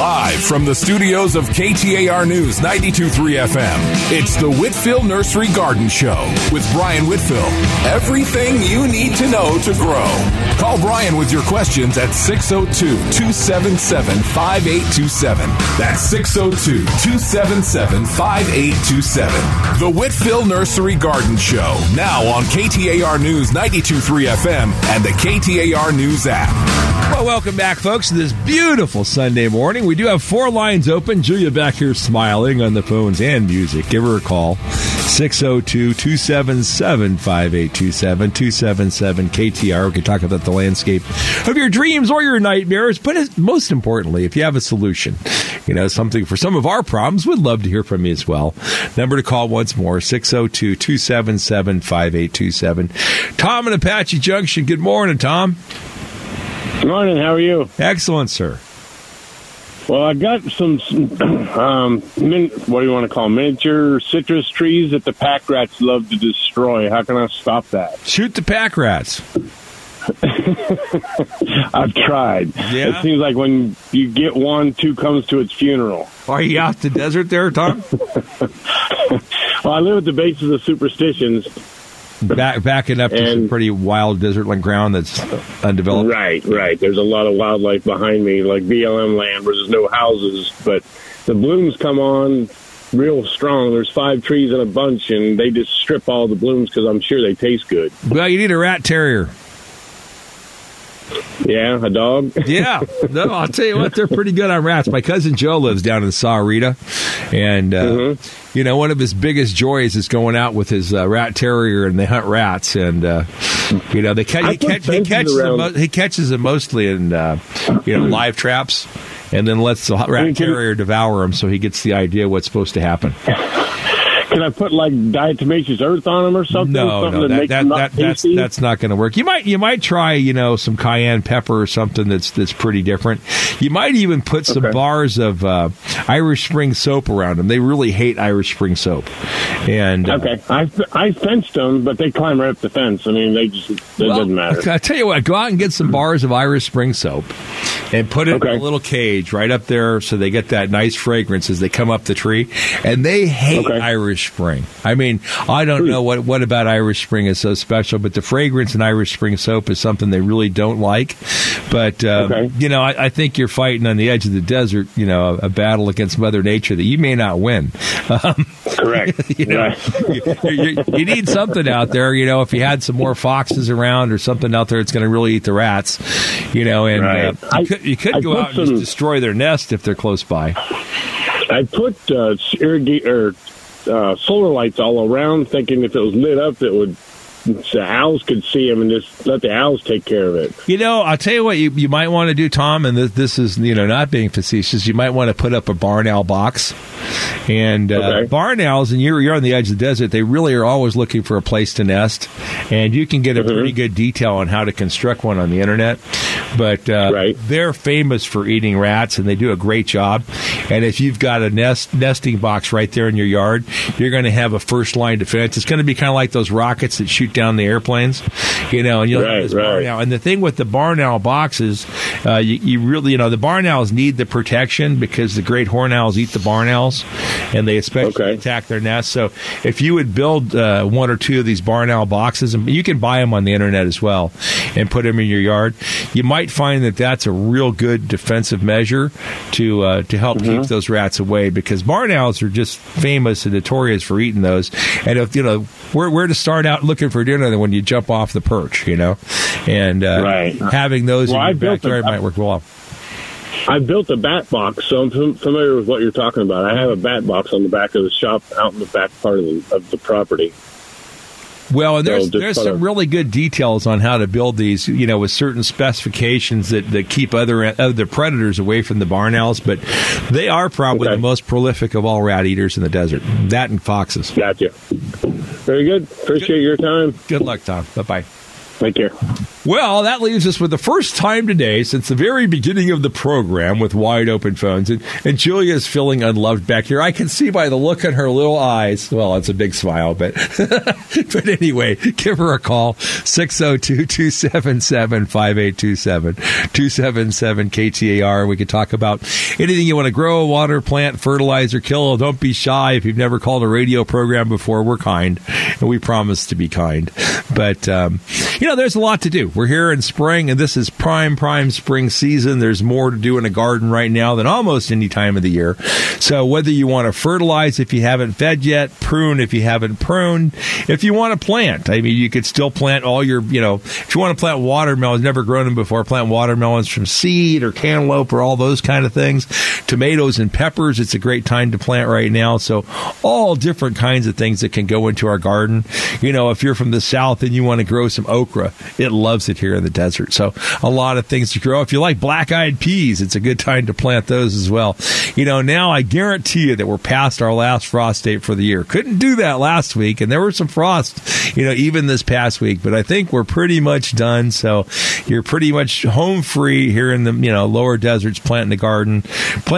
Live from the studios of KTAR News 92.3 FM, it's the Whitfill Nursery Garden Show with Brian Whitfill. Everything you need to know to grow. Call Brian with your questions at 602-277-5827. That's 602-277-5827. The Whitfill Nursery Garden Show, now on KTAR News 92.3 FM and the KTAR News app. Well, welcome back, folks, to this beautiful Sunday morning. We do have four lines open. Julia back here smiling on the phones and music. Give her a call. 602 277 5827 277 KTAR. We can talk about the landscape of your dreams or your nightmares, but most importantly, if you have a solution, you know, something for some of our problems, we'd love to hear from you as well. Number to call once more 602 277 5827. Tom in Apache Junction. Good morning, Tom. Good morning. How are you? Excellent, sir. Well, I got some, um, min, what do you want to call them? miniature citrus trees that the pack rats love to destroy. How can I stop that? Shoot the pack rats. I've tried. Yeah? It seems like when you get one, two comes to its funeral. Are you out the desert there, Tom? well, I live at the base of the superstitions. Back, backing up to some pretty wild desert-like ground that's undeveloped. Right, right. There's a lot of wildlife behind me, like BLM land, where there's no houses, but the blooms come on real strong. There's five trees in a bunch, and they just strip all the blooms because I'm sure they taste good. Well, you need a rat terrier. Yeah, a dog. yeah, no, I'll tell you what, they're pretty good on rats. My cousin Joe lives down in Sahuarita, and uh, mm-hmm. you know one of his biggest joys is going out with his uh, rat terrier, and they hunt rats, and uh, you know they catch, he, catch, he catches them, mo- he catches them mostly in uh, you know live traps, and then lets the rat terrier devour them, so he gets the idea what's supposed to happen. Can I put like diatomaceous earth on them or something? No, something no, that, that, that, that that's that's not going to work. You might you might try you know some cayenne pepper or something that's that's pretty different. You might even put some Okay. bars of uh, Irish Spring soap around them. They really hate Irish Spring soap, and uh, Okay, I I fenced them, but they climb right up the fence. I mean, they just it Well, doesn't matter. I tell you what, go out and get some bars of Irish Spring soap and put it in a little cage right up there so they get that nice fragrance as they come up the tree. And they hate Okay. Irish Spring. I mean, I don't know what, what about Irish Spring is so special, but the fragrance in Irish Spring soap is something they really don't like. But, uh, Okay. you know, I, I think you're fighting on the edge of the desert, you know, a, a battle against Mother Nature that you may not win. Um, Correct. you know, you, you, you need something out there. You know, if you had some more foxes around or something out there that's going to really eat the rats, you know, and Right. uh, you I- could, you could go out and just destroy their nest if they're close by. I put uh, irrigate or uh, solar lights all around, thinking if it was lit up, it would the owls could see them and just let the owls take care of it. You know, I'll tell you what you, you might want to do, Tom, and this, this is, you know, not being facetious. You might want to put up a barn owl box. And uh, Okay. barn owls, and you're, you're on the edge of the desert, they really are always looking for a place to nest. And you can get a pretty good detail on how to construct one on the internet. But uh, Right. they're famous for eating rats, and they do a great job. And if you've got a nest nesting box right there in your yard, you're going to have a first line defense. It's going to be kind of like those rockets that shoot down the airplanes, you know. And you'll have Right, this barn right. owl. And the thing with the barn owl boxes, uh, you, you really, you know, the barn owls need the protection because the great horn owls eat the barn owls, and they especially Okay. attack their nests. So if you would build uh, one or two of these barn owl boxes, and you can buy them on the internet as well, and put them in your yard, you might find that that's a real good defensive measure to uh, to help keep those rats away because barn owls are just famous and notorious for eating those. And if you know where where to start out looking for dinner than when you jump off the perch, you know, and uh, Right. having those Well, I in your built a- backyard might work well. I built a bat box, so I'm familiar with what you're talking about. I have a bat box on the back of the shop, out in the back part of the, of the property. Well, and there's So there's some a- really good details on how to build these, you know, with certain specifications that, that keep other other predators away from the barn owls. But they are probably Okay. the most prolific of all rat eaters in the desert. That and foxes. Gotcha. Very good. Appreciate your time. Good luck, Tom. Bye bye. Take care. Well, that leaves us with the first time today since the very beginning of the program with wide open phones. And, and Julia is feeling unloved back here. I can see by the look in her little eyes. Well, it's a big smile, but but anyway, give her a call 602 277 5827 277 KTAR. We could talk about anything you want to grow, water, plant, fertilizer, kill. Don't be shy. If you've never called a radio program before, we're kind and we promise to be kind. But, um, you know, there's a lot to do. We're here in spring, and this is prime, prime spring season. There's more to do in a garden right now than almost any time of the year. So whether you want to fertilize if you haven't fed yet, prune if you haven't pruned, if you want to plant, I mean, you could still plant all your, you know, if you want to plant watermelons, never grown them before, plant watermelons from seed or cantaloupe or all those kind of things. Tomatoes and peppers, it's a great time to plant right now. So all different kinds of things that can go into our garden. You know, if you're from the south and you want to grow some okra, it loves it here in the desert. So a lot of things to grow. If you like black eyed peas, it's a good time to plant those as well. You know, now I guarantee you that we're past our last frost date for the year. Couldn't do that last week, and there were some frost, you know, even this past week, but I think we're pretty much done. So you're pretty much home free here in the, you know, lower deserts planting the garden.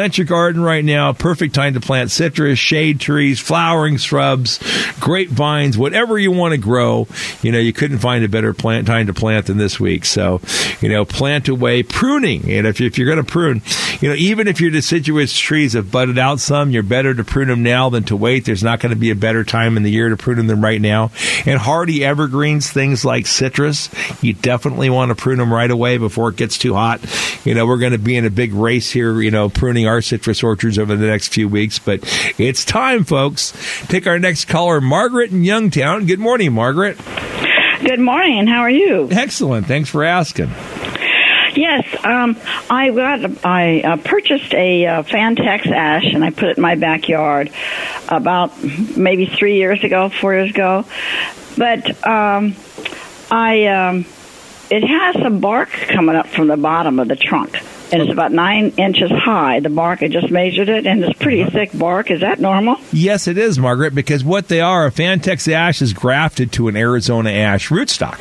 Plant your garden right now. Perfect time to plant citrus, shade trees, flowering shrubs, grapevines, whatever you want to grow. You know, you couldn't find a better plant time to plant than this week. So, you know, plant away pruning. And if, if you're going to prune, you know, even if your deciduous trees have budded out some, you're better to prune them now than to wait. There's not going to be a better time in the year to prune them right now. And hardy evergreens, things like citrus, you definitely want to prune them right away before it gets too hot. You know, we're going to be in a big race here, you know, pruning our citrus orchards over the next few weeks, but it's time, folks. Take our next caller, Margaret in Youngtown. Good morning, Margaret. Good morning. How are you? Excellent. Thanks for asking. Yes, um, I got I uh, purchased a uh, Fantex ash and I put it in my backyard about maybe three years ago, four years ago. But um, I um, it has some bark coming up from the bottom of the trunk. And it's about nine inches high. The bark, I just measured it, and it's pretty uh-huh. thick bark. Is that normal? Yes, it is, Margaret, because what they are, a Fantex ash is grafted to an Arizona ash rootstock.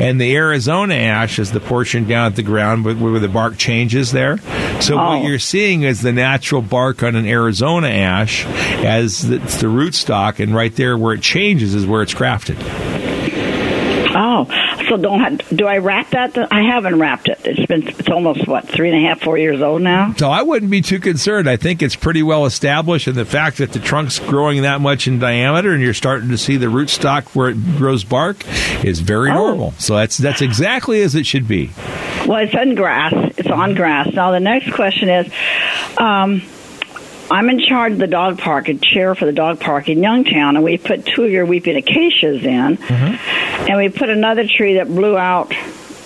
And the Arizona ash is the portion down at the ground where, where the bark changes there. So Oh. what you're seeing is the natural bark on an Arizona ash as it's the rootstock, and right there where it changes is where it's grafted. Oh, so don't have, do I wrap that? I haven't wrapped it. It's been it's almost what three and a half, four years old now. So I wouldn't be too concerned. I think it's pretty well established, and the fact that the trunk's growing that much in diameter, and you're starting to see the rootstock where it grows bark, is very Oh. normal. So that's that's exactly as it should be. Well, it's on grass. It's on grass. Now the next question is, um, I'm in charge of the dog park, a chair for the dog park in Youngtown, and we put two of your weeping acacias in, and we put another tree that blew out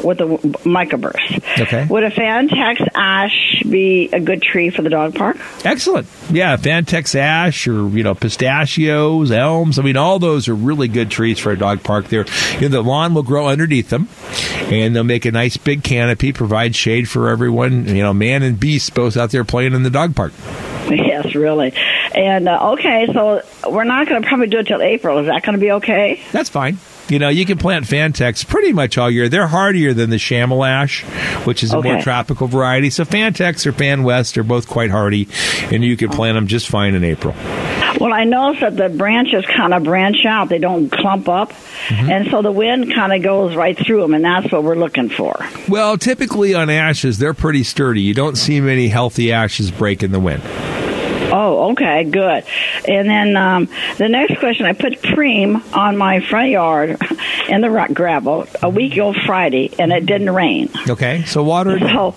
with a microburst. Okay. Would a Fantex ash be a good tree for the dog park? Excellent. Yeah, Fantex ash or you know pistachios, elms. I mean, all those are really good trees for a dog park. There, you know, the lawn will grow underneath them, and they'll make a nice big canopy, provide shade for everyone. You know, man and beast both out there playing in the dog park. Yes, really. And uh, okay, so we're not going to probably do it till April. Is that going to be okay? That's fine. You know, you can plant Fantex pretty much all year. They're hardier than the Shamel ash, which is a more tropical variety. So Fantex or Fan West are both quite hardy, and you can plant them just fine in April. Well, I noticed that the branches kind of branch out; they don't clump up, mm-hmm. and so the wind kind of goes right through them, and that's what we're looking for. Well, typically on ashes, they're pretty sturdy. You don't see many healthy ashes break in the wind. Oh, okay, good. And then um, the next question: I put Preen on my front yard in the rock gravel a week ago Friday, and it didn't rain. Okay, so water. So,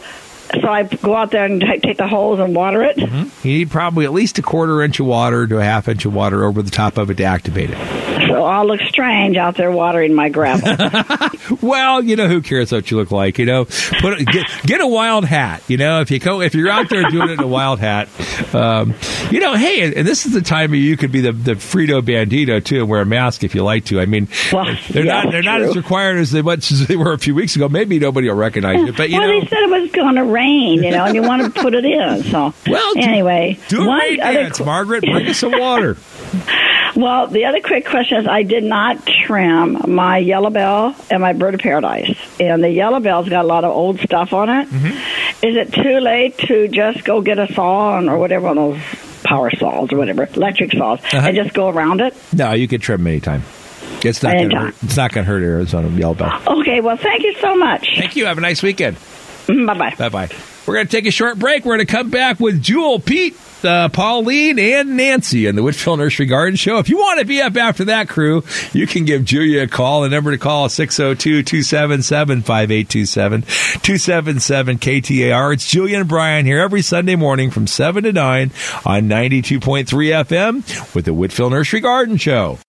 so I go out there and take the holes and water it. You need probably at least a quarter inch of water to a half inch of water over the top of it to activate it. So I'll look strange out there watering my gravel. Well, you know who cares what you look like. You know, put a, get get a wild hat. You know, if you go if you're out there doing it in a wild hat, um, you know, hey, and, and this is the time you could be the the Frito Bandito too and wear a mask if you like to. I mean, Well, they're yeah, not they're not as required as they much as they were a few weeks ago. Maybe nobody will recognize it, but you well, know. they said it was going to rain, you know, and you want to put it in. So Well, anyway, Do a one rain dance, qu- Margaret. Bring us some water. Well, the other quick question is I did not trim my yellow bell and my bird of paradise. And the yellow bell's got a lot of old stuff on it. Mm-hmm. Is it too late to just go get a saw or whatever one of those power saws or whatever, electric saws, Uh-huh. and just go around it? No, you can trim anytime. It's not going to hurt. It's not going to hurt Arizona Yellow Bell. Okay, well, thank you so much. Thank you. Have a nice weekend. Bye bye. Bye bye. We're going to take a short break. We're going to come back with Jewel, Pete, uh, Pauline, and Nancy in the Whitfill Nursery Garden Show. If you want to be up after that crew, you can give Julia a call. The number to call is 602 277 5827 277 KTAR. It's Julia and Brian here every Sunday morning from 7 to 9 on 92.3 FM with the Whitfill Nursery Garden Show.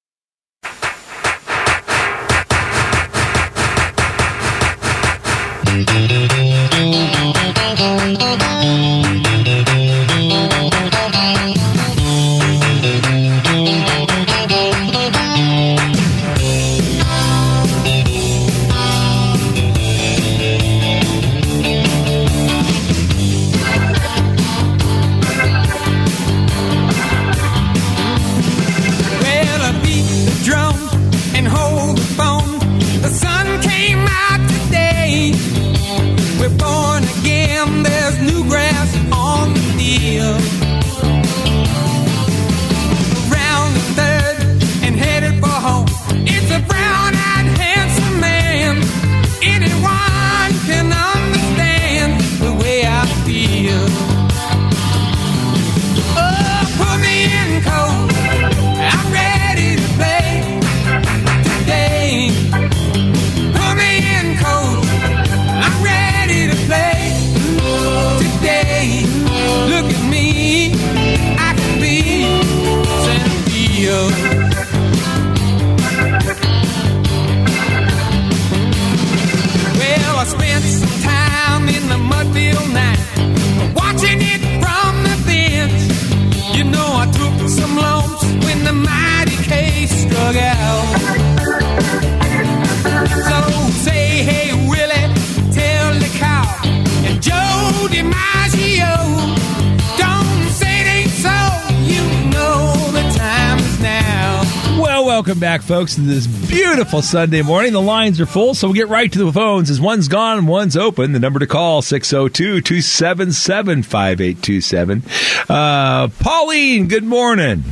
Folks, this beautiful Sunday morning. The lines are full, so we'll get right to the phones as one's gone one's open. The number to call, 602-277-5827. Uh, Pauline, good morning.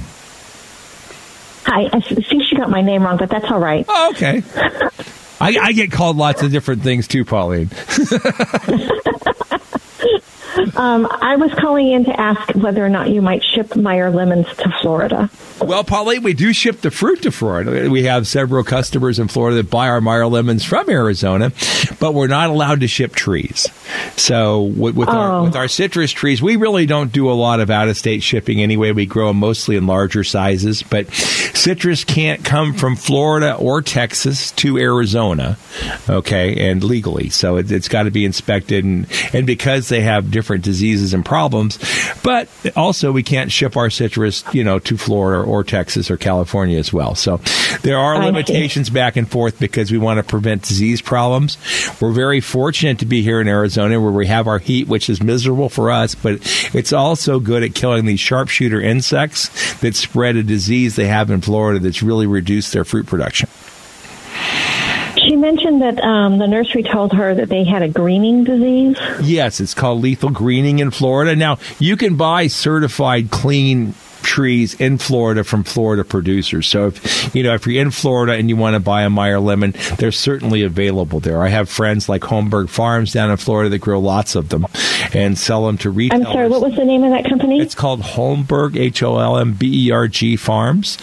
Hi, I think she got my name wrong, but that's all right. Oh, okay. I, I get called lots of different things too, Pauline. Um, I was calling in to ask whether or not you might ship Meyer lemons to Florida. Well, Pauline, we do ship the fruit to Florida. We have several customers in Florida that buy our Meyer lemons from Arizona, but we're not allowed to ship trees. So with, with, our, Oh. with our citrus trees, we really don't do a lot of out-of-state shipping anyway. We grow them mostly in larger sizes, but citrus can't come from Florida or Texas to Arizona, okay, and legally. So it, it's got to be inspected, and, and because they have different diseases and problems, but also we can't ship our citrus, you know, to Florida or Texas or California as well. So there are limitations back and forth because we want to prevent disease problems. We're very fortunate to be here in Arizona where we have our heat, which is miserable for us, but it's also good at killing these sharpshooter insects that spread a disease they have in Florida that's really reduced their fruit production. She mentioned that um, the nursery told her that they had a greening disease. Yes, it's called lethal greening in Florida. Now, you can buy certified clean trees in Florida from Florida producers. So if you know if you're in Florida and you want to buy a Meyer lemon, they're certainly available there. I have friends like Holmberg Farms down in Florida that grow lots of them and sell them to retail. I'm sorry, what was the name of that company? It's called Holmberg, H O L M B E R G Farms,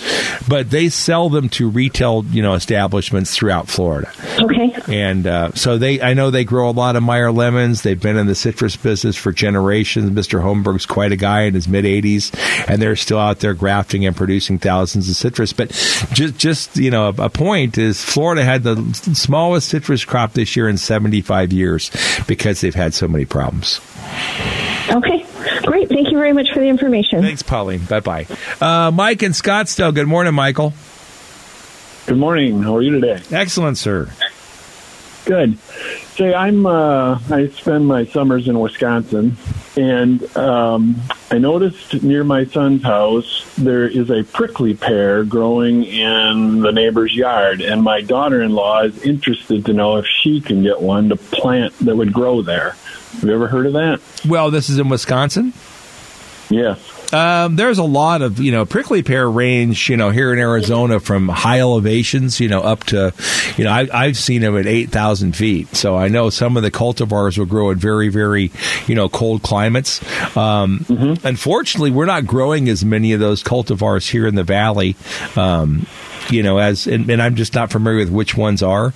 but they sell them to retail, you know, establishments throughout Florida. okay. And uh, so they, I know they grow a lot of Meyer lemons. They've been in the citrus business for generations. Mr. Holmberg's quite a guy in his mid 80s, and they're still out there grafting and producing thousands of citrus. But just, just you know, a, a point is Florida had the smallest citrus crop this year in 75 years because they've had so many problems. Okay. Great. Thank you very much for the information. Thanks, Pauline. Bye bye. Uh, Mike in Scottsdale. Good morning, Michael. Good morning. How are you today? Excellent, sir. Good. Say, I'm. Uh, I spend my summers in Wisconsin, and um, I noticed near my son's house there is a prickly pear growing in the neighbor's yard, and my daughter-in-law is interested to know if she can get one to plant that would grow there. Have you ever heard of that? Well, this is in Wisconsin. Yes. Um, there's a lot of you know prickly pear range you know here in Arizona from high elevations you know up to you know I, I've seen them at eight thousand feet so I know some of the cultivars will grow at very very you know cold climates. Um, Unfortunately, we're not growing as many of those cultivars here in the valley. Um, you know, as and, and I'm just not familiar with which ones are,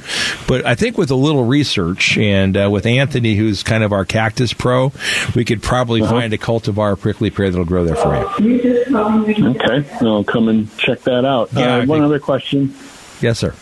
but I think with a little research and uh, with Anthony, who's kind of our cactus pro, we could probably find a cultivar prickly pear that'll grow there for you. Okay. I'll come and check that out. Yeah, uh, one think- other question. Yes, sir.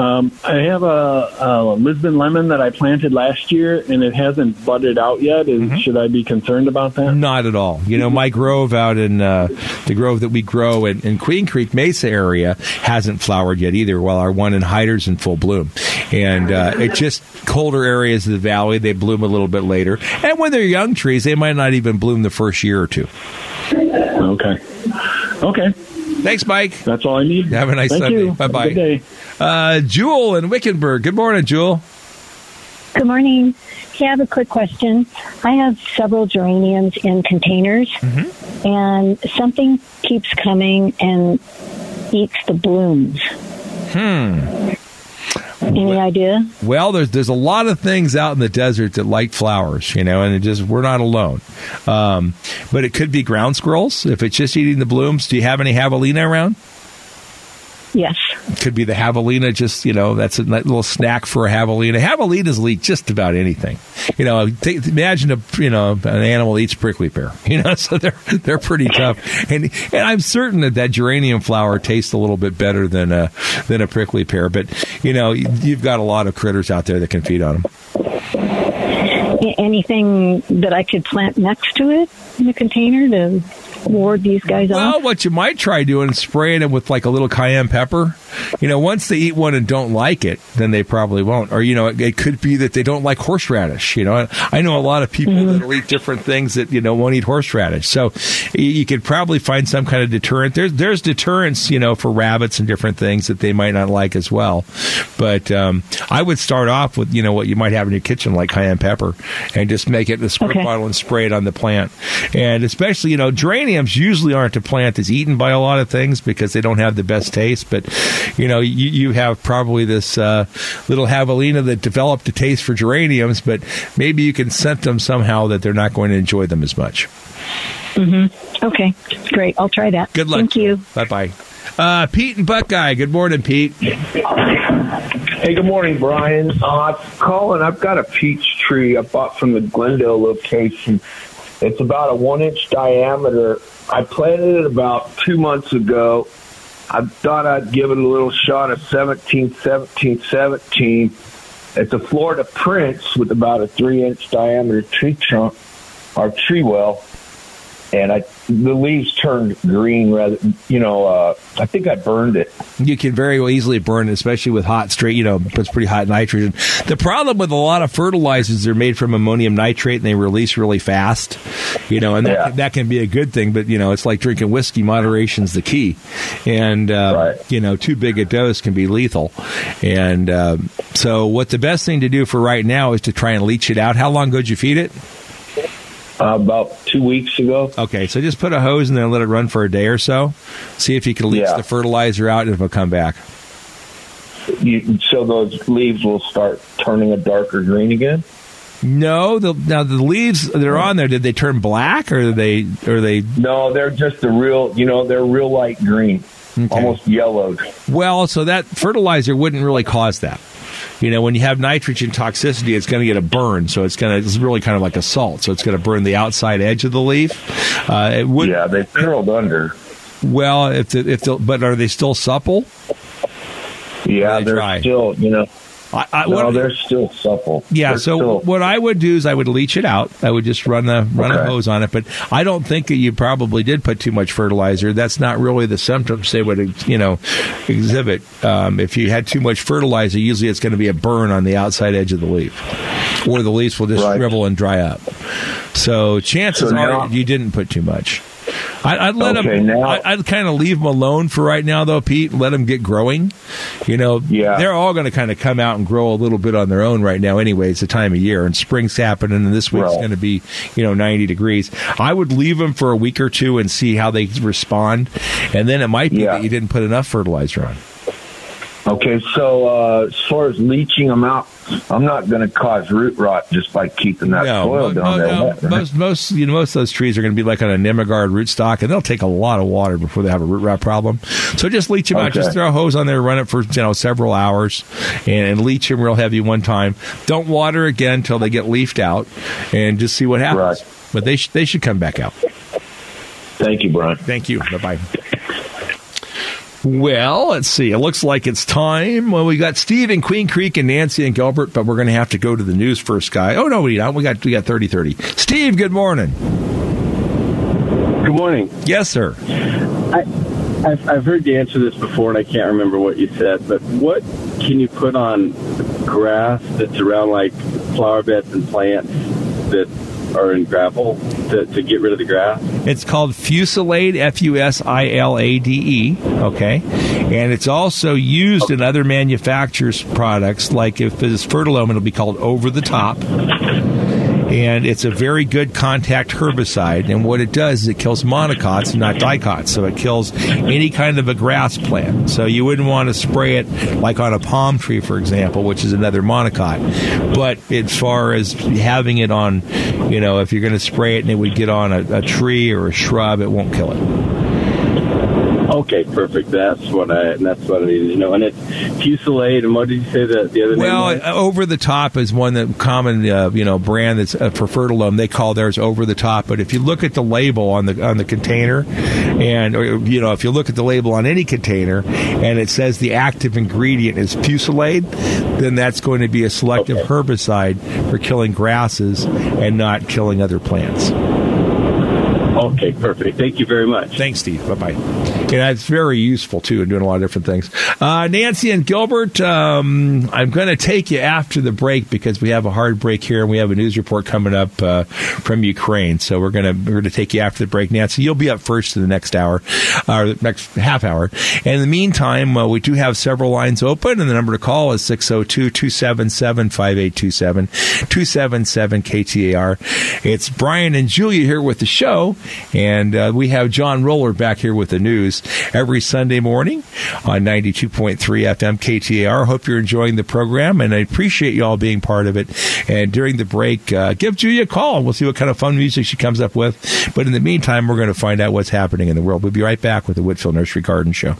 Um, I have a, a Lisbon lemon that I planted last year, and it hasn't budded out yet. Is, Mm-hmm. Should I be concerned about that? Not at all. You know, my grove out in uh, the grove that we grow in, in Queen Creek Mesa area hasn't flowered yet either, while our one in Hyder's in full bloom. And uh, it's just colder areas of the valley, they bloom a little bit later. And when they're young trees, they might not even bloom the first year or two. Okay. Okay. Thanks, Mike. That's all I need. Have a nice Thank Sunday. you. Bye-bye. Have a Good day. Uh, Jewel in Wickenburg. Good morning, Jewel. Good morning. Hey, I have a quick question. I have several geraniums in containers, Mm-hmm. and something keeps coming and eats the blooms. Hmm. Any idea? Well, there's there's a lot of things out in the desert that like flowers, you know, and it just we're not alone. Um, but it could be ground squirrels if it's just eating the blooms. Do you have any javelina around? Yes. Could be the javelina. Just you know, that's a little snack for a javelina. Javelinas will eat just about anything. You know, take, imagine a you know an animal eats prickly pear. You know, so they're they're pretty tough. And and I'm certain that that geranium flower tastes a little bit better than a than a prickly pear. But you know, you've got a lot of critters out there that can feed on them. Anything that I could plant next to it in the container to ward these guys off? Well, what you might try doing is spraying them with like a little cayenne pepper. You know, once they eat one and don't like it, then they probably won't. Or you know, it, it could be that they don't like horseradish. You know, I know a lot of people that'll eat different things that you know won't eat horseradish. So you, you could probably find some kind of deterrent. There's there's deterrents, you know, for rabbits and different things that they might not like as well. But um, I would start off with you know what you might have in your kitchen, like cayenne pepper, and just make it in a squirt Okay. bottle and spray it on the plant. And especially, you know, geraniums usually aren't a plant that's eaten by a lot of things because they don't have the best taste. But, you know, you, you have probably this uh, little javelina that developed a taste for geraniums, but maybe you can scent them somehow that they're not going to enjoy them as much. Okay, great. I'll try that. Good luck. Thank you. Bye bye. Uh, Pete and Buckeye. Good morning, Pete. Hey, good morning, Brian. Uh, I'm calling. I've got a peach tree I bought from the Glendale location. It's about a one inch diameter. I planted it about two months ago. I thought I'd give it a little shot of 17, 17, 17. It's a Florida Prince with about a three inch diameter tree trunk or tree well. And I, the leaves turned green rather, you know, uh, I think I burned it. you can very well easily burn it, especially with hot straight, you know, it's pretty hot nitrogen. The problem with a lot of fertilizers, they're made from ammonium nitrate and they release really fast, you know, and that, Yeah. that can be a good thing, but, you know, it's like drinking whiskey. Moderation's the key. And, uh, Right. you know, too big a dose can be lethal. And um, so, what the best thing to do for right now is to try and leach it out. How long ago did you feed it? Uh, about two weeks ago. Okay, so just put a hose in there and let it run for a day or so. See if you can leach Yeah. the fertilizer out and it'll come back. You, so those leaves will start turning a darker green again. No, the, now the leaves that are on there, did they turn black or they or they? No, they're just a real, you know, they're real light green, Okay. almost yellowed. Well, so that fertilizer wouldn't really cause that. You know, when you have nitrogen toxicity, it's going to get a burn. So it's going to it's really kind of like a salt. So it's going to burn the outside edge of the leaf. Uh, it would Yeah, they curled under. well if the, if the, but are they still supple? Yeah, They they're dry. still, you know, I, I, no, what- they're still supple. Yeah, They're so still- what I would do is I would leach it out. I would just run a run a hose on it, but I don't think that you probably did put too much fertilizer. That's not really the symptoms they would you know exhibit. Um, if you had too much fertilizer, usually it's going to be a burn on the outside edge of the leaf, or the leaves will just Right. shrivel and dry up. So chances So now- are you didn't put too much. I, I'd let Okay, them. now- I, I'd kind of leave them alone for right now, though, Pete. Let them get growing. You know, Yeah. they're all going to kind of come out and grow a little bit on their own right now. Anyway, it's the time of year, and spring's happening, and this week's Right. going to be you know ninety degrees. I would leave them for a week or two and see how they respond, and then it might be Yeah. that you didn't put enough fertilizer on. Okay, so uh, as far as leaching them out, I'm not going to cause root rot just by keeping that No, soil down there no, wet. right? most most you know most of those trees are going to be like on a Nemaguard rootstock, and they'll take a lot of water before they have a root rot problem. So just leach them out. Just throw a hose on there, run it for you know several hours, and, and leach them real heavy one time. Don't water again until they get leafed out, and just see what happens. Right. But they sh- they should come back out. Thank you, Brian. Thank you. Bye bye. Well, let's see. It looks like it's time. Well, we got Steve in Queen Creek and Nancy and Gilbert, but we're going to have to go to the news first, guy. Oh no, we don't. We got we got thirty thirty. Steve, good morning. Good morning. Yes, sir. I, I've, I've heard you answer this before, and I can't remember what you said. But what can you put on grass that's around like flower beds and plants that are in gravel to, to get rid of the grass? It's called Fusilade, F U S I L A D E. Okay. And it's also used in other manufacturers' products, like if it's Fertilome, it'll be called Over the Top. And it's a very good contact herbicide. And what it does is it kills monocots not dicots. So it kills any kind of a grass plant. So you wouldn't want to spray it like on a palm tree, for example, which is another monocot. But as far as having it on, you know, if you're going to spray it and it would get on a, a tree or a shrub, it won't kill it. Okay, perfect. That's what I that's what I needed to know. And it's Fusilade, and what did you say the the other Well, name was? uh, over the top is one that common uh, you know brand that's uh, for Fertilome. They call theirs over the top. But if you look at the label on the on the container, and or, you know if you look at the label on any container, and it says the active ingredient is Fusilade, then that's going to be a selective Okay. herbicide for killing grasses and not killing other plants. Okay, perfect. Thank you very much. Thanks, Steve. Bye bye. Yeah, it's very useful too in doing a lot of different things. Uh, Nancy and Gilbert, um, I'm going to take you after the break because we have a hard break here and we have a news report coming up uh, from Ukraine. So we're going to we're going to take you after the break. Nancy, you'll be up first in the next hour, or the next half hour. And in the meantime, uh, we do have several lines open, and the number to call is 602-277-5827, 277 KTAR. It's Brian and Julia here with the show, and uh, we have John Roller back here with the news every Sunday morning on 92.3 FM KTAR. Hope you're enjoying the program, and I appreciate you all being part of it. And during the break, uh, give Julia a call, we'll see what kind of fun music she comes up with. But in the meantime, we're going to find out what's happening in the world. We'll be right back with the Whitfill Nursery Garden Show.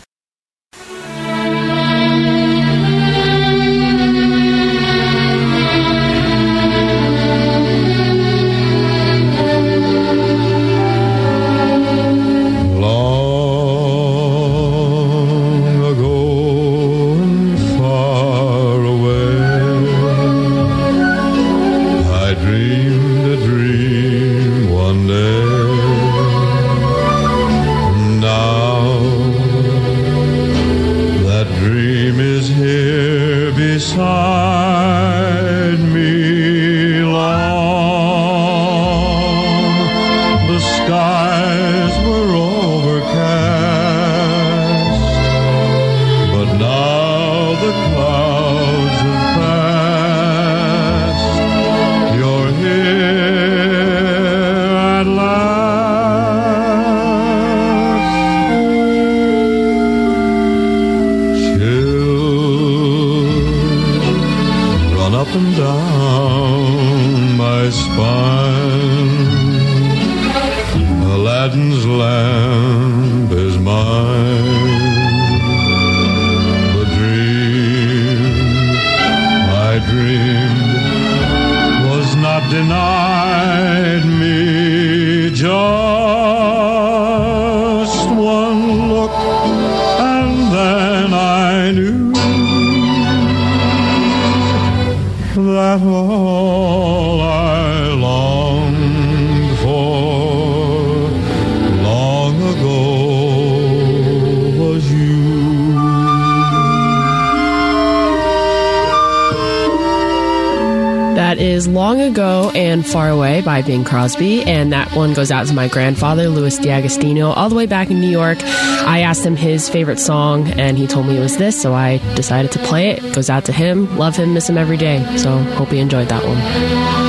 By Bing Crosby. And that one goes out to my grandfather, Louis D'Agostino, all the way back in New York. I asked him his favorite song, and he told me it was this, so I decided to play it. Goes out to him. Love him, miss him every day. So hope he enjoyed that one.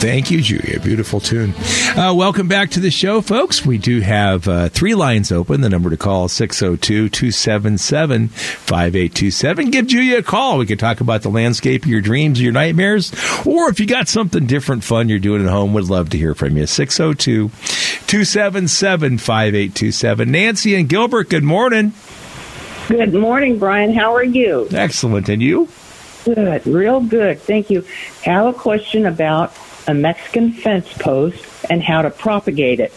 Thank you, Julia. Beautiful tune. Uh, welcome back to the show, folks. We do have uh, three lines open. The number to call is 602 277 5827. Give Julia a call. We can talk about the landscape of your dreams, your nightmares, or if you got something different fun you're doing at home, would love to hear from you. 602 277 5827. Nancy and Gilbert, good morning. Good morning, Brian. How are you? Excellent. And you? Good, real good. Thank you. I have a question about a Mexican fence post and how to propagate it.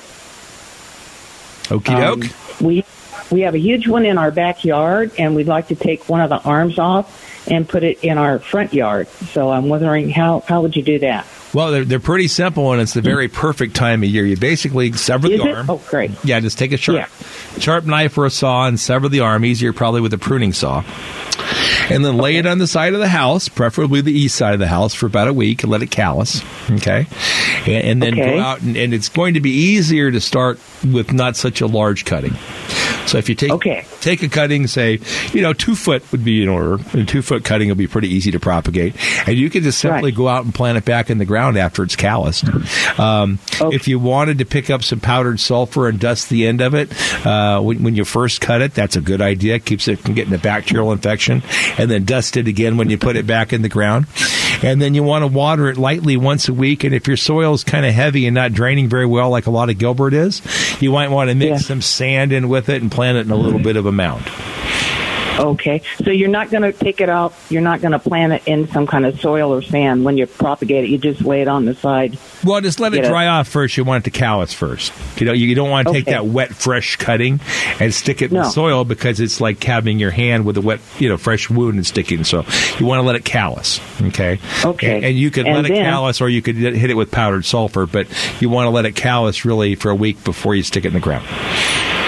Okie doke. Um, we we have a huge one in our backyard, and we'd like to take one of the arms off and put it in our front yard. So I'm wondering how how would you do that? Well, they're, they're pretty simple, and it's the very perfect time of year. You basically sever Is the it? arm. Oh, great. Yeah, just take a sharp, sharp knife or a saw and sever the arm. Easier probably with a pruning saw. And then lay it on the side of the house, preferably the east side of the house, for about a week and let it callus. Okay. And, and then Okay. go out, and, and it's going to be easier to start with not such a large cutting. So if you take take a cutting, say, you know, two foot would be in order. And two foot cutting will be pretty easy to propagate. And you can just simply go out and plant it back in the ground after it's calloused. Um, If you wanted to pick up some powdered sulfur and dust the end of it uh, when, when you first cut it, that's a good idea. Keeps it from getting a bacterial infection. And then dust it again when you put it back in the ground. And then you want to water it lightly once a week. And if your soil is kind of heavy and not draining very well, like a lot of Gilbert is, you might want to mix some sand in with it and plant it in a little mm-hmm. bit of a mound. Okay, so you're not going to take it out. You're not going to plant it in some kind of soil or sand when you propagate it. You just lay it on the side. Well, just let it Get it. dry off first. You want it to callus first. You know, you don't want to take Okay. that wet, fresh cutting and stick it in the No. soil because it's like having your hand with a wet, you know, fresh wound and sticking. So you want to let it callus. Okay. Okay. And, and you could And let it callus, or you could hit it with powdered sulfur, but you want to let it callus really for a week before you stick it in the ground.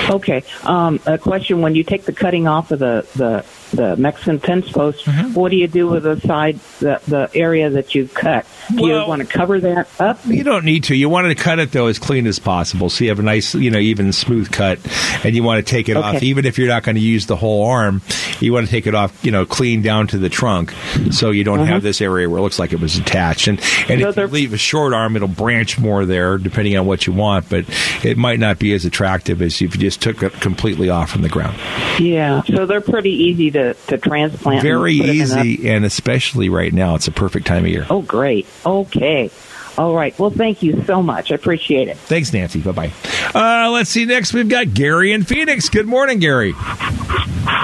Okay. Um, a question: When you take the cutting off of the the, the Mexican fence post, Mm-hmm. what do you do with the side the the area that you cut? Do you want to cover that up? You don't need to. You want to cut it though as clean as possible, so you have a nice, you know, even smooth cut. And you want to take it off, even if you're not going to use the whole arm. You want to take it off, you know, clean down to the trunk, so you don't have this area where it looks like it was attached. And and if you leave a short arm, it'll branch more there, depending on what you want. But it might not be as attractive as if you just took it completely off from the ground. Yeah. So they're pretty easy to to transplant. Very easy, and especially right now, it's a perfect time of year. Oh, great. Okay. All right. Well, thank you so much. I appreciate it. Thanks, Nancy. Bye bye. Uh, let's see. Next, we've got Gary in Phoenix. Good morning, Gary.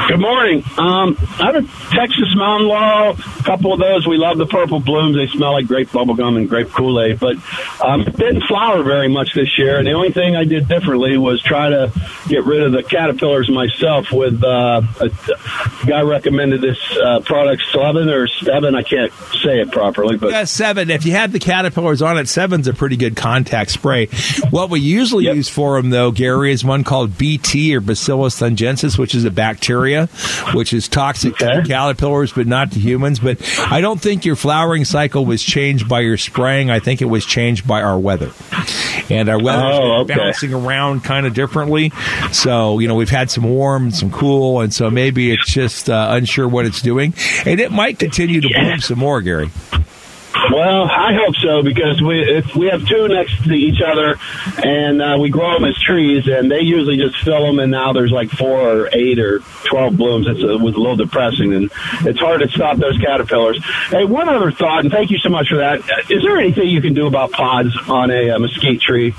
Good morning. Um, I have a Texas Mountain Laurel, a couple of those. We love the purple blooms. They smell like grape bubblegum and grape Kool-Aid, but um, it didn't flower very much this year. And the only thing I did differently was try to get rid of the caterpillars myself with uh, a, a guy recommended this uh, product, Seven or Seven. I can't say it properly, but Yeah, Sevin. If you have the caterpillars on it, Sevin's a pretty good contact spray. What we usually use for them, though, Gary, is one called BT or Bacillus thuringiensis, which is a bacteria, which is toxic to caterpillars, but not to humans. But I don't think your flowering cycle was changed by your spraying. I think it was changed by our weather. And our weather Oh, is okay. bouncing around kind of differently. So, you know, we've had some warm and some cool, and so maybe it's just uh, unsure what it's doing. And it might continue to bloom some more, Gary. Well, I hope so because we we have two next to each other, and uh, we grow them as trees, and they usually just fill them, and now there's like four or eight or twelve blooms. It's a, was a little depressing, and it's hard to stop those caterpillars. Hey, one other thought, and thank you so much for that. Is there anything you can do about pods on a, uh mesquite tree?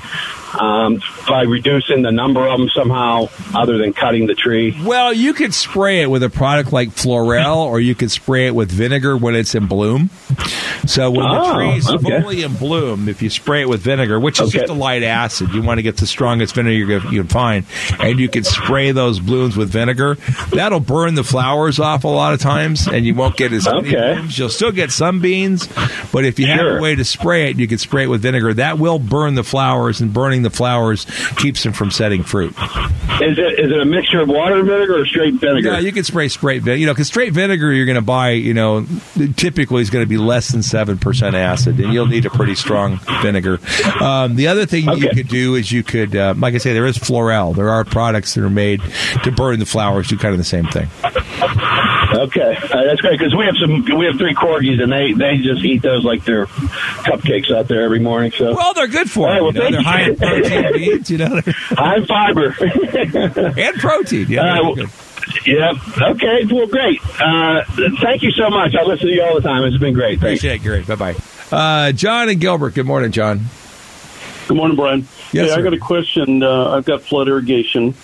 Um, by reducing the number of them somehow, other than cutting the tree. Well, you could spray it with a product like Florel, or you could spray it with vinegar when it's in bloom. So when the Oh, tree's okay. fully in bloom, if you spray it with vinegar, which is Okay. just a light acid, you want to get the strongest vinegar you can find, and you can spray those blooms with vinegar. That'll burn the flowers off a lot of times, and you won't get as many Okay. blooms. You'll still get some beans, but if you have a way to spray it, you can spray it with vinegar. That will burn the flowers, and burning the flowers keeps them from setting fruit. Is it is it a mixture of water and vinegar or straight vinegar? Yeah, you can spray straight vinegar. You know, because straight vinegar you're going to buy, you know, typically is going to be less than seven percent acid, and you'll need a pretty strong vinegar. Um, the other thing you could do is you could, uh, like I say, there is Florel. There are products that are made to burn the flowers. Do kind of the same thing. Okay, uh, that's great because we have some. We have three corgis, and they they just eat those like they're cupcakes out there every morning. So well, they're good for All right, you. well, know, they're high in protein beans. You know, they're high in fiber and protein. Yeah, Uh, well, yeah. Okay. Well, great. Uh, thank you so much. I listen to you all the time. It's been great. Thanks. Appreciate it, Great. Bye bye. Uh, John and Gilbert. Good morning, John. Good morning, Brian. Yes, hey, I got a question. Uh, I've got flood irrigation,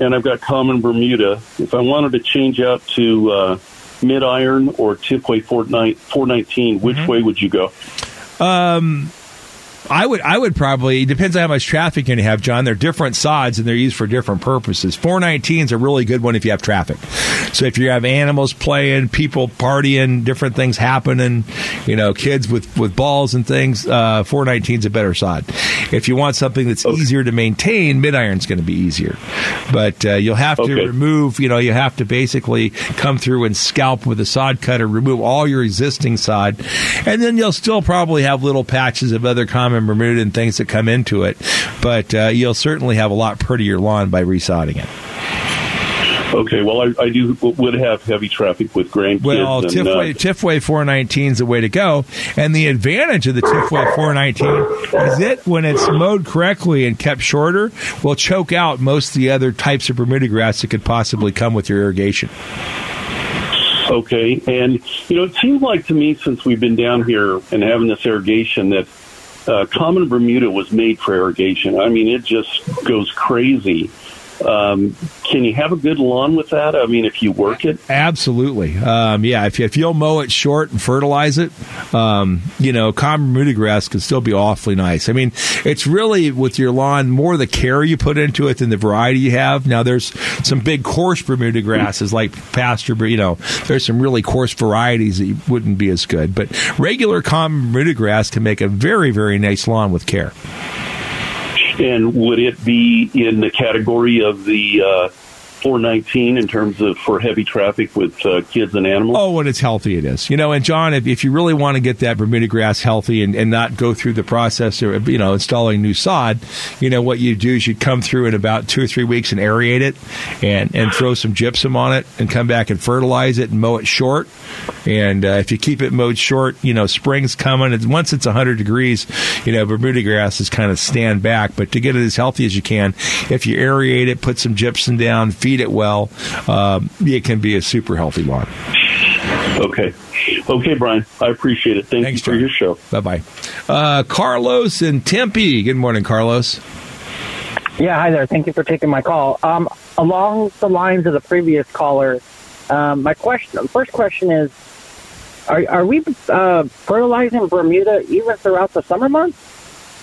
and I've got common Bermuda. If I wanted to change out to uh, mid iron or Tifway 419, which Mm-hmm. way would you go? Um, I would, I would probably. It depends on how much traffic to have, John. They're different sods and they're used for different purposes. 419 is a really good one if you have traffic. So if you have animals playing, people partying, different things happening, you know, kids with with balls and things, uh, 419 is a better sod. If you want something that's easier to maintain, mid iron's going to be easier. But uh, you'll have to Okay. remove. You know, you have to basically come through and scalp with a sod cutter, remove all your existing sod, and then you'll still probably have little patches of other common Bermuda and things that come into it. But uh, you'll certainly have a lot prettier lawn by resodding it. Okay, well, I, I do would have heavy traffic with grandkids. Well, and, Tifway, uh, Tifway 419 is the way to go. And the advantage of the Tifway 419 is it, when it's mowed correctly and kept shorter, will choke out most of the other types of Bermuda grass that could possibly come with your irrigation. Okay, and you know, it seems like to me since we've been down here and having this irrigation that uh, common Bermuda was made for irrigation. I mean, it just goes crazy. Um, can you have a good lawn with that? I mean, if you work it. Absolutely. Um, yeah, if, if you'll mow it short and fertilize it, um, you know, common Bermuda grass can still be awfully nice. I mean, it's really with your lawn more the care you put into it than the variety you have. Now, there's some big coarse Bermuda grasses like pasture, you know, there's some really coarse varieties that wouldn't be as good. But regular common Bermuda grass can make a very, very nice lawn with care. And would it be in the category of the uh, 419 in terms of for heavy traffic with uh, kids and animals? Oh, when it's healthy, it is. You know, and John, if, if you really want to get that Bermuda grass healthy and, and not go through the process of, you know, installing new sod, you know, what you do is you come through in about two or three weeks and aerate it and, and throw some gypsum on it and come back and fertilize it and mow it short. And uh, if you keep it mowed short, you know, spring's coming. And once it's 100 degrees, you know, Bermuda grass is kind of stand back. But to get it as healthy as you can, if you aerate it, put some gypsum down, feed it well, um, it can be a super healthy lawn. Okay. Okay, Brian. I appreciate it. Thank Thanks, you for John. your show. Bye bye. Uh, Carlos in Tempe. Good morning, Carlos. Yeah, hi there. Thank you for taking my call. Um, along the lines of the previous caller, um, my question, first question is: Are, are we uh, fertilizing Bermuda even throughout the summer months?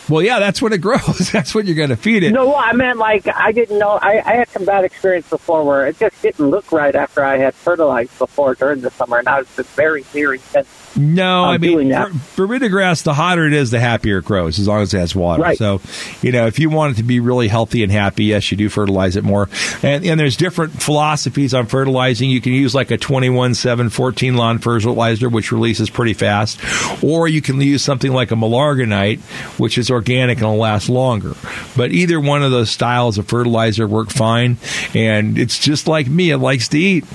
Well, yeah, that's when it grows. that's when you're going to feed it. No, I meant like I didn't know. I, I had some bad experience before where it just didn't look right after I had fertilized before during the summer, and I was very leery since No, I mean doing that. Ber- Bermuda grass. The hotter it is, the happier it grows, as long as it has water. Right. So, you know, if you want it to be really healthy and happy, yes, you do fertilize it more. And, and there's different philosophies on fertilizing. You can use like a 21 7 14 lawn fertilizer, which releases pretty fast, or you can use something like a Milorganite, which is organic and will last longer. But either one of those styles of fertilizer work fine, and it's just like me; it likes to eat.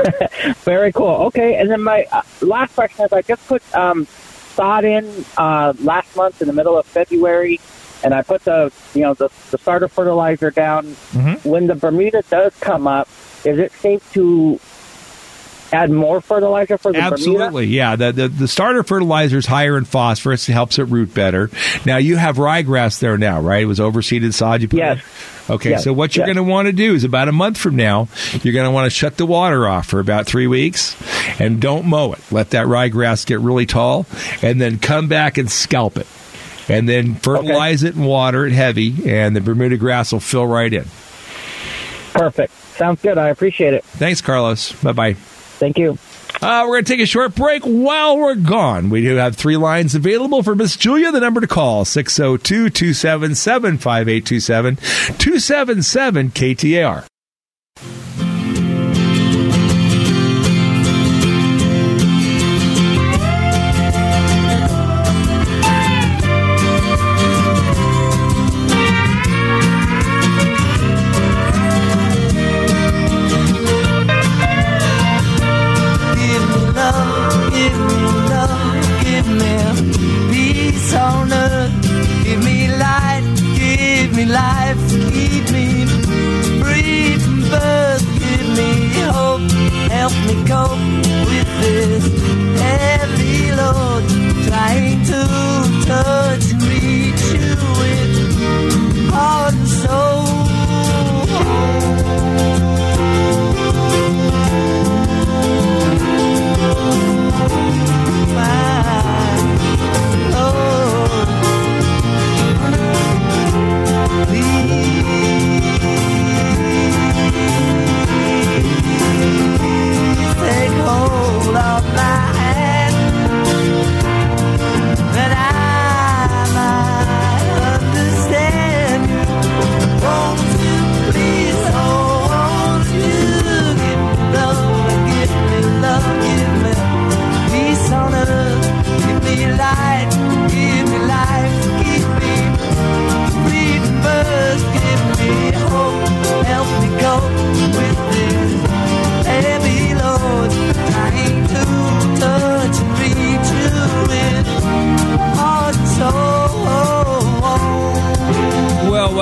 Very cool. Okay, and then my uh, last question is: I just put um, sod in uh, last month in the middle of February, and I put the you know the, the starter fertilizer down. Mm-hmm. When the Bermuda does come up, is it safe to add more fertilizer for the Bermuda? Absolutely, yeah. The, the the starter fertilizer is higher in phosphorus. It helps it root better. Now you have ryegrass there now, right? It was overseeded sod you put Yes. Okay, Yes. so what you're Yes. going to want to do is about a month from now, you're going to want to shut the water off for about three weeks, and don't mow it. Let that ryegrass get really tall, and then come back and scalp it, and then fertilize it and water it heavy, and the Bermuda grass will fill right in. Perfect. Sounds good. I appreciate it. Thanks, Carlos. Bye bye. Thank you. Uh, we're going to take a short break. While we're gone, we do have three lines available for Miss Julia. The number to call 602 277 5827 277 KTAR.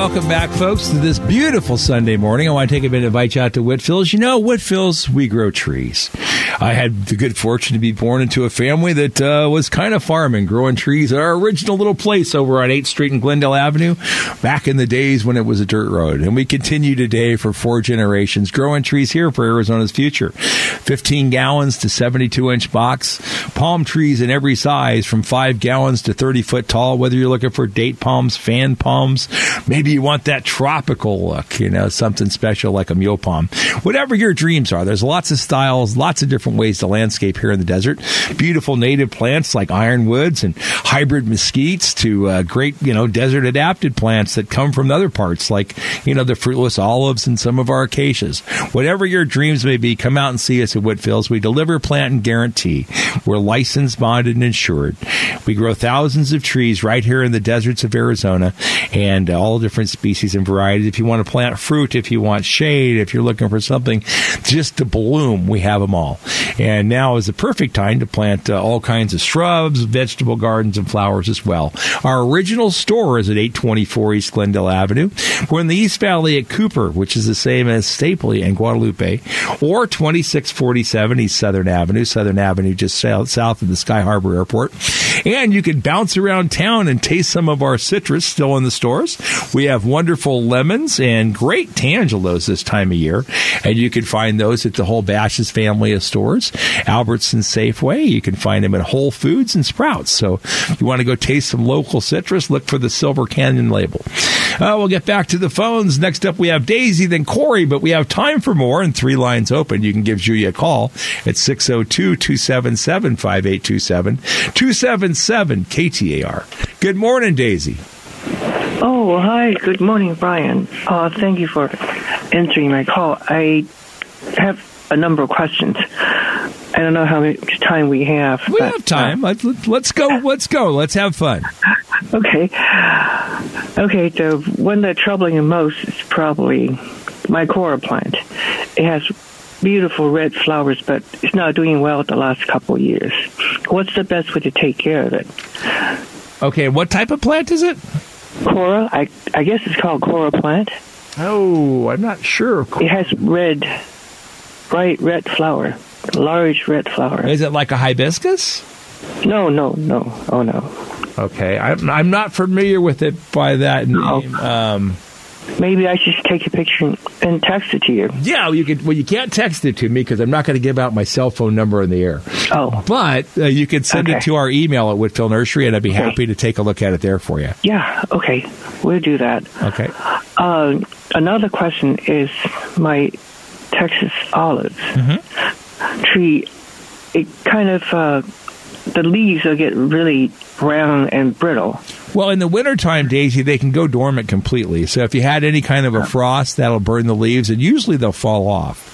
Welcome back, folks, to this beautiful Sunday morning. I want to take a minute to invite you out to Whitfill's. You know, Whitfill's, we grow trees. I had the good fortune to be born into a family that uh, was kind of farming, growing trees at our original little place over on 8th Street and Glendale Avenue back in the days when it was a dirt road. And we continue today for four generations growing trees here for Arizona's future. 15 gallons to 72 inch box, palm trees in every size from 5 gallons to 30 foot tall, whether you're looking for date palms, fan palms, maybe you want that tropical look, you know, something special like a mule palm. Whatever your dreams are, there's lots of styles, lots of different ways to landscape here in the desert. Beautiful native plants like ironwoods and hybrid mesquites to uh, great, you know, desert adapted plants that come from other parts like, you know, the fruitless olives and some of our acacias. Whatever your dreams may be, come out and see us at Whitfills. We deliver plant and guarantee. We're licensed, bonded, and insured. We grow thousands of trees right here in the deserts of Arizona and all different species and varieties. If you want to plant fruit, if you want shade, if you're looking for something just to bloom, we have them all. And now is the perfect time to plant uh, all kinds of shrubs, vegetable gardens, and flowers as well. Our original store is at 824 East Glendale Avenue. We're in the East Valley at Cooper, which is the same as Stapley and Guadalupe, or 2647 East Southern Avenue, Southern Avenue just south, south of the Sky Harbor Airport. And you can bounce around town and taste some of our citrus still in the stores. We have wonderful lemons and great tangelos this time of year. And you can find those at the whole Bashas' family of stores. Albertson Safeway. You can find them at Whole Foods and Sprouts. So if you want to go taste some local citrus, look for the Silver Canyon label. Uh, we'll get back to the phones. Next up, we have Daisy, then Corey, but we have time for more and three lines open. You can give Julia a call at 602 277 5827 277 KTAR. Good morning, Daisy. Oh, hi. Good morning, Brian. Uh, thank you for answering my call. I have a number of questions. I don't know how much time we have. We have time. Let's, let's go. Let's go. Let's have fun. Okay. Okay, the one that's troubling the most is probably my coral plant. It has beautiful red flowers, but it's not doing well the last couple of years. What's the best way to take care of it? Okay, what type of plant is it? Coral. I I guess it's called coral plant. Oh, I'm not sure. It has red, bright red flower, large red flower. Is it like a hibiscus? No, no, no. Oh no. Okay, I'm, I'm not familiar with it by that name. Um, Maybe I should take a picture and text it to you. Yeah, well, you could. Well, you can't text it to me because I'm not going to give out my cell phone number in the air. Oh, but uh, you can send it to our email at Whitfill Nursery, and I'd be happy to take a look at it there for you. Yeah, okay. We'll do that. Okay. Uh, another question is my Texas olive Mm-hmm. tree it kind of uh, the leaves will get really brown and brittle. Well, in the wintertime, Daisy, they can go dormant completely. So if you had any kind of a frost, that'll burn the leaves, and usually they'll fall off.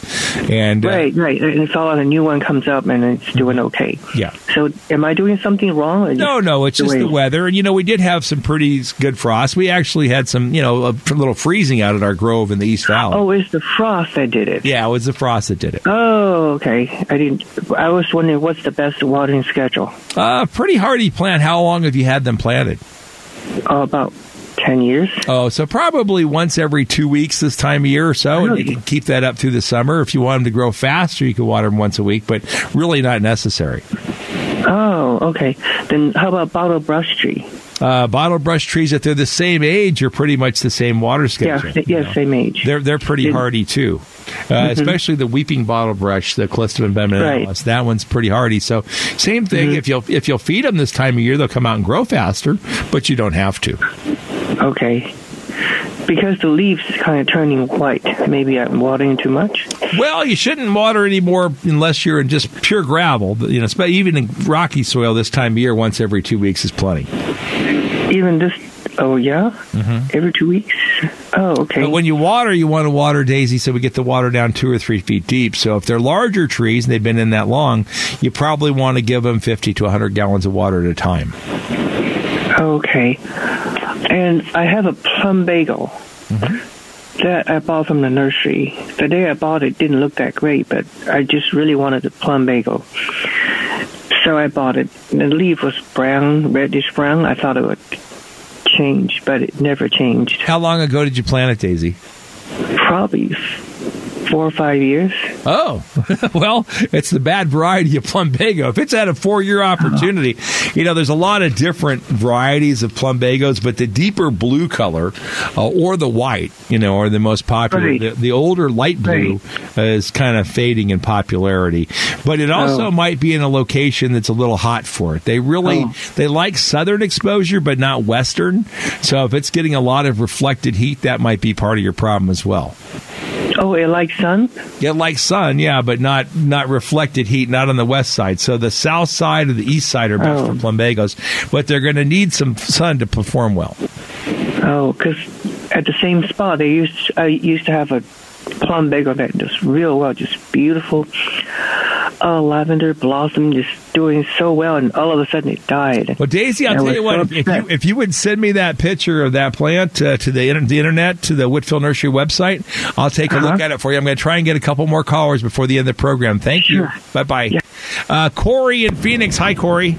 And uh, right, right. And it's all and a new one comes up and it's doing okay. yeah. So, am I doing something wrong? No, no, it's just way- the weather. And, you know, we did have some pretty good frost. We actually had some, you know, a little freezing out at our grove in the East Valley. Oh, it's the frost that did it. Yeah, it was the frost that did it. Oh, okay. I didn't. I was wondering what's the best watering schedule. Uh, pretty hardy plant. How long have you had them planted? Oh, about 10 years. Oh, so probably once every two weeks this time of year or so, and you can keep that up through the summer. If you want them to grow faster, you can water them once a week, but really not necessary. Oh, okay. Then how about bottle brush tree? Uh, bottle brush trees, if they're the same age, are pretty much the same water schedule. Yeah, yeah, same age. They're they're pretty hardy too, uh, Mhm. especially the weeping bottle brush, the Callistemon viminalis. That one's pretty hardy. So same thing. Mm-hmm. If you'll if you'll feed them this time of year, they'll come out and grow faster, but you don't have to. Okay. Because the leaves kind of turning white. Maybe I'm watering too much. Well, you shouldn't water anymore unless you're in just pure gravel. You know, even in rocky soil this time of year, once every two weeks is plenty. Even just Oh yeah. Mm-hmm. Every two weeks. Oh, okay. But when you water, you want to water daisy so we get the water down two or three feet deep. So if they're larger trees and they've been in that long, you probably want to give them 50 to 100 gallons of water at a time. Okay. And I have a plumbago that I bought from the nursery. The day I bought it didn't look that great, but I just really wanted a plumbago. So I bought it. The leaf was brown, reddish brown. I thought it would change, but it never changed. How long ago did you plant it, Daisy? Probably four or five years. Oh, well, it's the bad variety of plumbago. If it's had a four year opportunity, you know, there's a lot of different varieties of plumbagos, but the deeper blue color uh, or the white, you know, are the most popular. Right. The, the older light blue uh, is kind of fading in popularity, but it also Oh. might be in a location that's a little hot for it. They really, Oh. they like southern exposure, but not western. So if it's getting a lot of reflected heat, that might be part of your problem as well. Oh, it likes sun? It like sun, yeah, but not not reflected heat, not on the west side. So the south side or the east side are best Oh. for plumbagos, but they're going to need some sun to perform well. Oh, because at the same spot they used I used to have a plumbago that just real well, just beautiful. Uh, lavender blossom just doing so well, and all of a sudden it died. Well, Daisy, I'll I tell you what. so If, you if you would send me that picture of that plant uh, to the, the internet to the Whitfill Nursery website, I'll take a look Uh-huh. at it for you. I'm going to try and get a couple more callers before the end of the program. Thank you. Bye bye. Uh, Corey in Phoenix. Hi, Corey.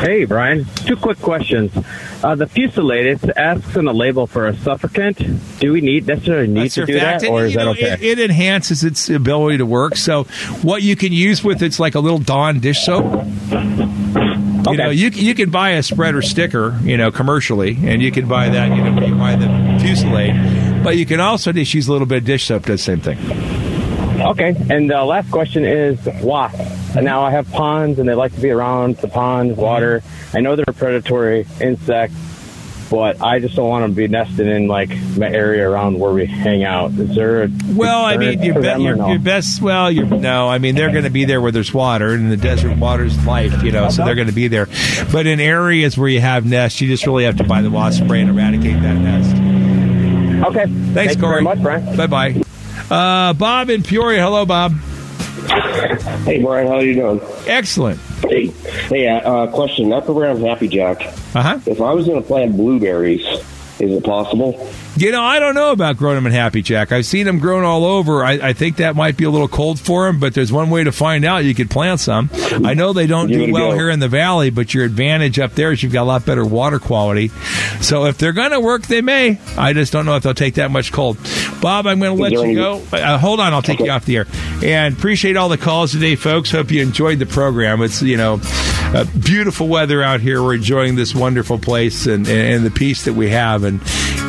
Hey, Brian. Two quick questions. Uh, the fusilade, asks on the label for a surfactant. Do we need necessarily need to do that, or is that know, okay? It, it enhances its ability to work. So, what you can use with it's like a little Dawn dish soap. You know, you you can buy a spreader sticker, you know, commercially, and you can buy that, you know, when you buy the Fusilade. But you can also just use a little bit of dish soap. Does the same thing. Okay. And the last question is wasps. And now I have ponds, and they like to be around the pond water. I know they're a predatory insect, but I just don't want them to be nesting in like my area around where we hang out. Is there? A Well, I mean, your, be, your, no? your best. Well, your, no, I mean they're going to be there where there's water, and the desert water's life, you know. So they're going to be there. But in areas where you have nests, you just really have to buy the wasp spray and eradicate that nest. Okay. Thanks, Thank you Corey. very much, Brian. Bye bye. Uh, Bob in Peoria. Hello, Bob. Hey, Brian, how are you doing? Excellent. Hey, hey, uh, question. Up around Happy Jack. Uh huh. If I was going to plant blueberries, is it possible? You know, I don't know about growing them in Happy Jack. I've seen them grown all over. I, I think that might be a little cold for them, but there's one way to find out. You could plant some. I know they don't do well go. here in the valley, but your advantage up there is you've got a lot better water quality. So if they're going to work, they may. I just don't know if they'll take that much cold. Bob, I'm going to let you any- go. Uh, hold on, I'll take you off the air. And appreciate all the calls today, folks. Hope you enjoyed the program. It's you know, uh, beautiful weather out here. We're enjoying this wonderful place and, and the peace that we have in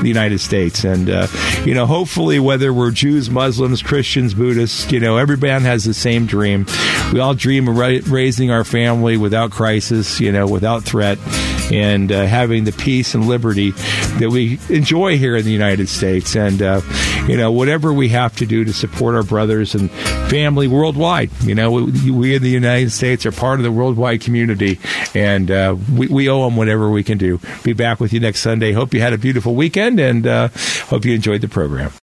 the United States. And uh, you know, hopefully, whether we're Jews, Muslims, Christians, Buddhists, you know, every man has the same dream. We all dream of ra- raising our family without crisis, you know, without threat. And uh, having the peace and liberty that we enjoy here in the United States, and uh, you know, whatever we have to do to support our brothers and family worldwide. You know, we, we in the United States are part of the worldwide community, and uh, we, we owe them whatever we can do. Be back with you next Sunday. Hope you had a beautiful weekend, and uh, hope you enjoyed the program.